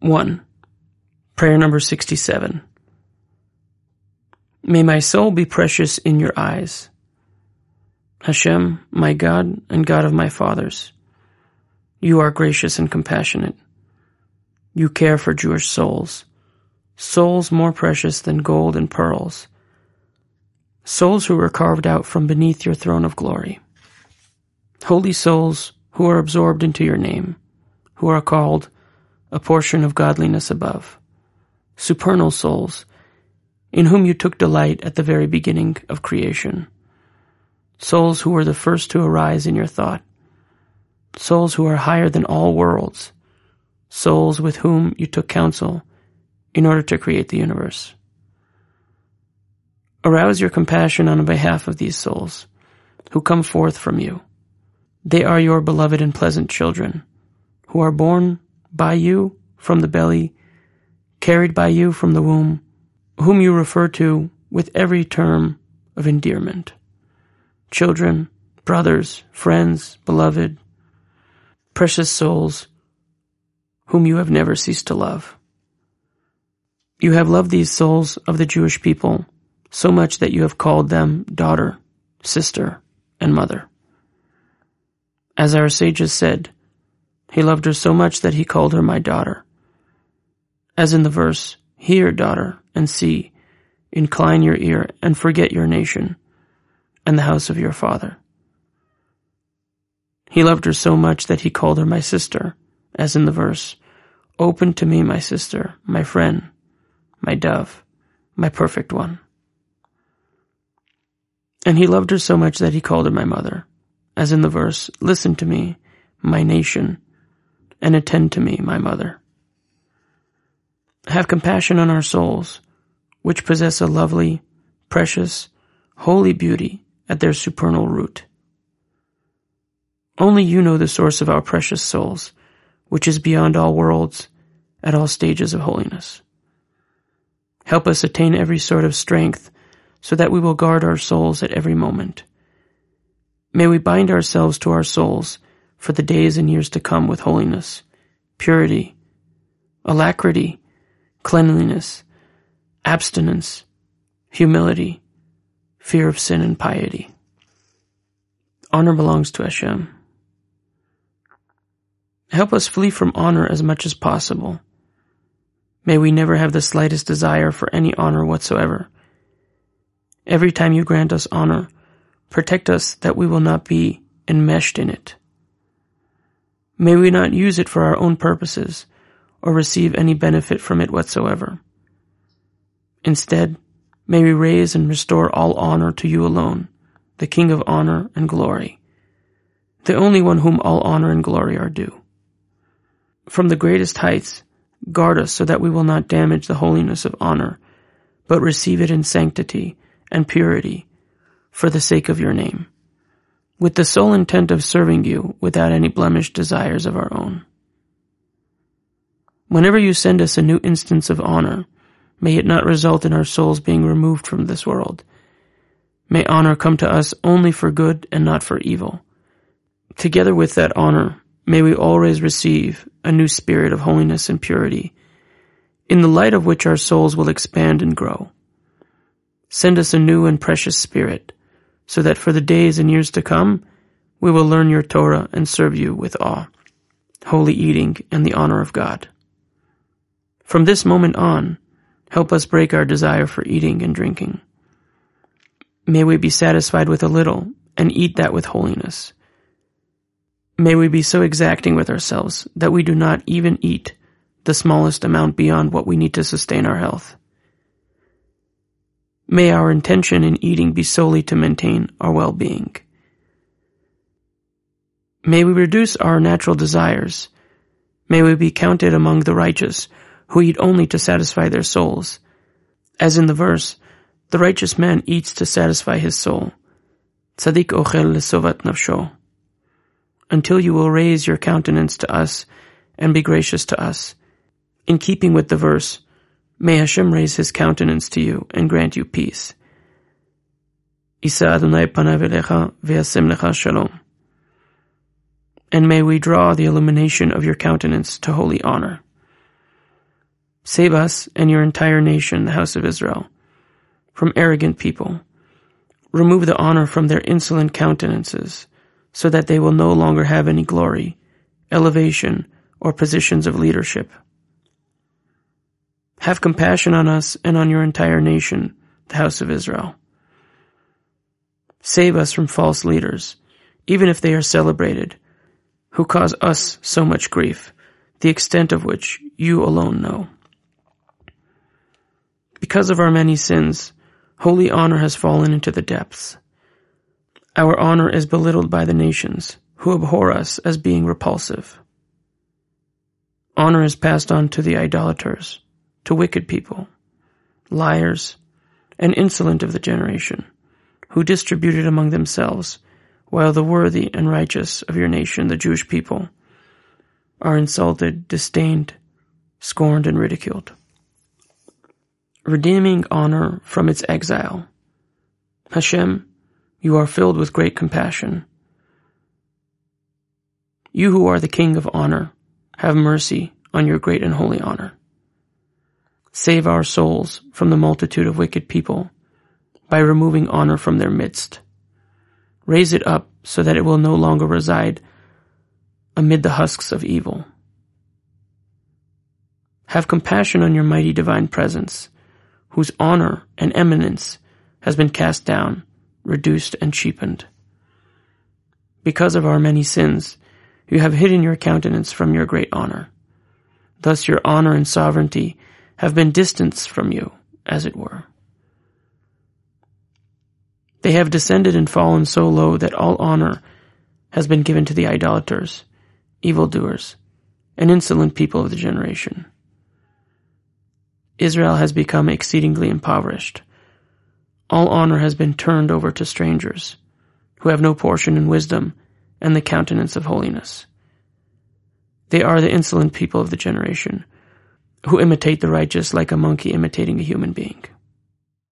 1. Prayer number 67. May my soul be precious in your eyes. Hashem, my God and God of my fathers, you are gracious and compassionate. You care for Jewish souls, souls more precious than gold and pearls, souls who were carved out from beneath your throne of glory. Holy souls who are absorbed into your name, who are called a portion of godliness above. Supernal souls, in whom you took delight at the very beginning of creation. Souls who were the first to arise in your thought. Souls who are higher than all worlds. Souls with whom you took counsel in order to create the universe. Arouse your compassion on behalf of these souls who come forth from you. They are your beloved and pleasant children who are born by you from the belly, carried by you from the womb, whom you refer to with every term of endearment. Children, brothers, friends, beloved, precious souls, whom you have never ceased to love. You have loved these souls of the Jewish people so much that you have called them daughter, sister, and mother. As our sages said, he loved her so much that he called her my daughter. As in the verse, Hear, daughter, and see, incline your ear, and forget your nation, and the house of your father. He loved her so much that he called her my sister, as in the verse, Open to me, my sister, my friend, my dove, my perfect one. And he loved her so much that he called her my mother, as in the verse, Listen to me, my nation, and attend to me, my mother. Have compassion on our souls, which possess a lovely, precious, holy beauty at their supernal root. Only you know the source of our precious souls, which is beyond all worlds, at all stages of holiness. Help us attain every sort of strength, so that we will guard our souls at every moment. May we bind ourselves to our souls for the days and years to come with holiness, purity, alacrity, cleanliness, abstinence, humility, fear of sin and piety. Honor belongs to Hashem. Help us flee from honor as much as possible. May we never have the slightest desire for any honor whatsoever. Every time you grant us honor, protect us that we will not be enmeshed in it. May we not use it for our own purposes or receive any benefit from it whatsoever. Instead, may we raise and restore all honor to you alone, the King of honor and glory, the only one whom all honor and glory are due. From the greatest heights, guard us so that we will not damage the holiness of honor, but receive it in sanctity and purity for the sake of your name with the sole intent of serving you without any blemished desires of our own. Whenever you send us a new instance of honor, may it not result in our souls being removed from this world. May honor come to us only for good and not for evil. Together with that honor, may we always receive a new spirit of holiness and purity, in the light of which our souls will expand and grow. Send us a new and precious spirit, so that for the days and years to come, we will learn your Torah and serve you with awe, holy eating, and the honor of God. From this moment on, help us break our desire for eating and drinking. May we be satisfied with a little and eat that with holiness. May we be so exacting with ourselves that we do not even eat the smallest amount beyond what we need to sustain our health. May our intention in eating be solely to maintain our well-being. May we reduce our natural desires. May we be counted among the righteous who eat only to satisfy their souls. As in the verse, the righteous man eats to satisfy his soul. Tzadik ochel lesovat nafsho. Until you will raise your countenance to us and be gracious to us. In keeping with the verse, May Hashem raise his countenance to you and grant you peace. And may we draw the illumination of your countenance to holy honor. Save us and your entire nation, the house of Israel, from arrogant people. Remove the honor from their insolent countenances, so that they will no longer have any glory, elevation, or positions of leadership. Have compassion on us and on your entire nation, the house of Israel. Save us from false leaders, even if they are celebrated, who cause us so much grief, the extent of which you alone know. Because of our many sins, holy honor has fallen into the depths. Our honor is belittled by the nations, who abhor us as being repulsive. Honor is passed on to the idolaters, to wicked people, liars, and insolent of the generation, who distribute it among themselves, while the worthy and righteous of your nation, the Jewish people, are insulted, disdained, scorned, and ridiculed. Redeeming honor from its exile. Hashem, you are filled with great compassion. You who are the King of honor, have mercy on your great and holy honor. Save our souls from the multitude of wicked people by removing honor from their midst. Raise it up so that it will no longer reside amid the husks of evil. Have compassion on your mighty divine presence, whose honor and eminence has been cast down, reduced, and cheapened. Because of our many sins, you have hidden your countenance from your great honor. Thus your honor and sovereignty have been distanced from you, as it were. They have descended and fallen so low that all honor has been given to the idolaters, evildoers, and insolent people of the generation. Israel has become exceedingly impoverished. All honor has been turned over to strangers, who have no portion in wisdom and the countenance of holiness. They are the insolent people of the generation, who imitate the righteous like a monkey imitating a human being.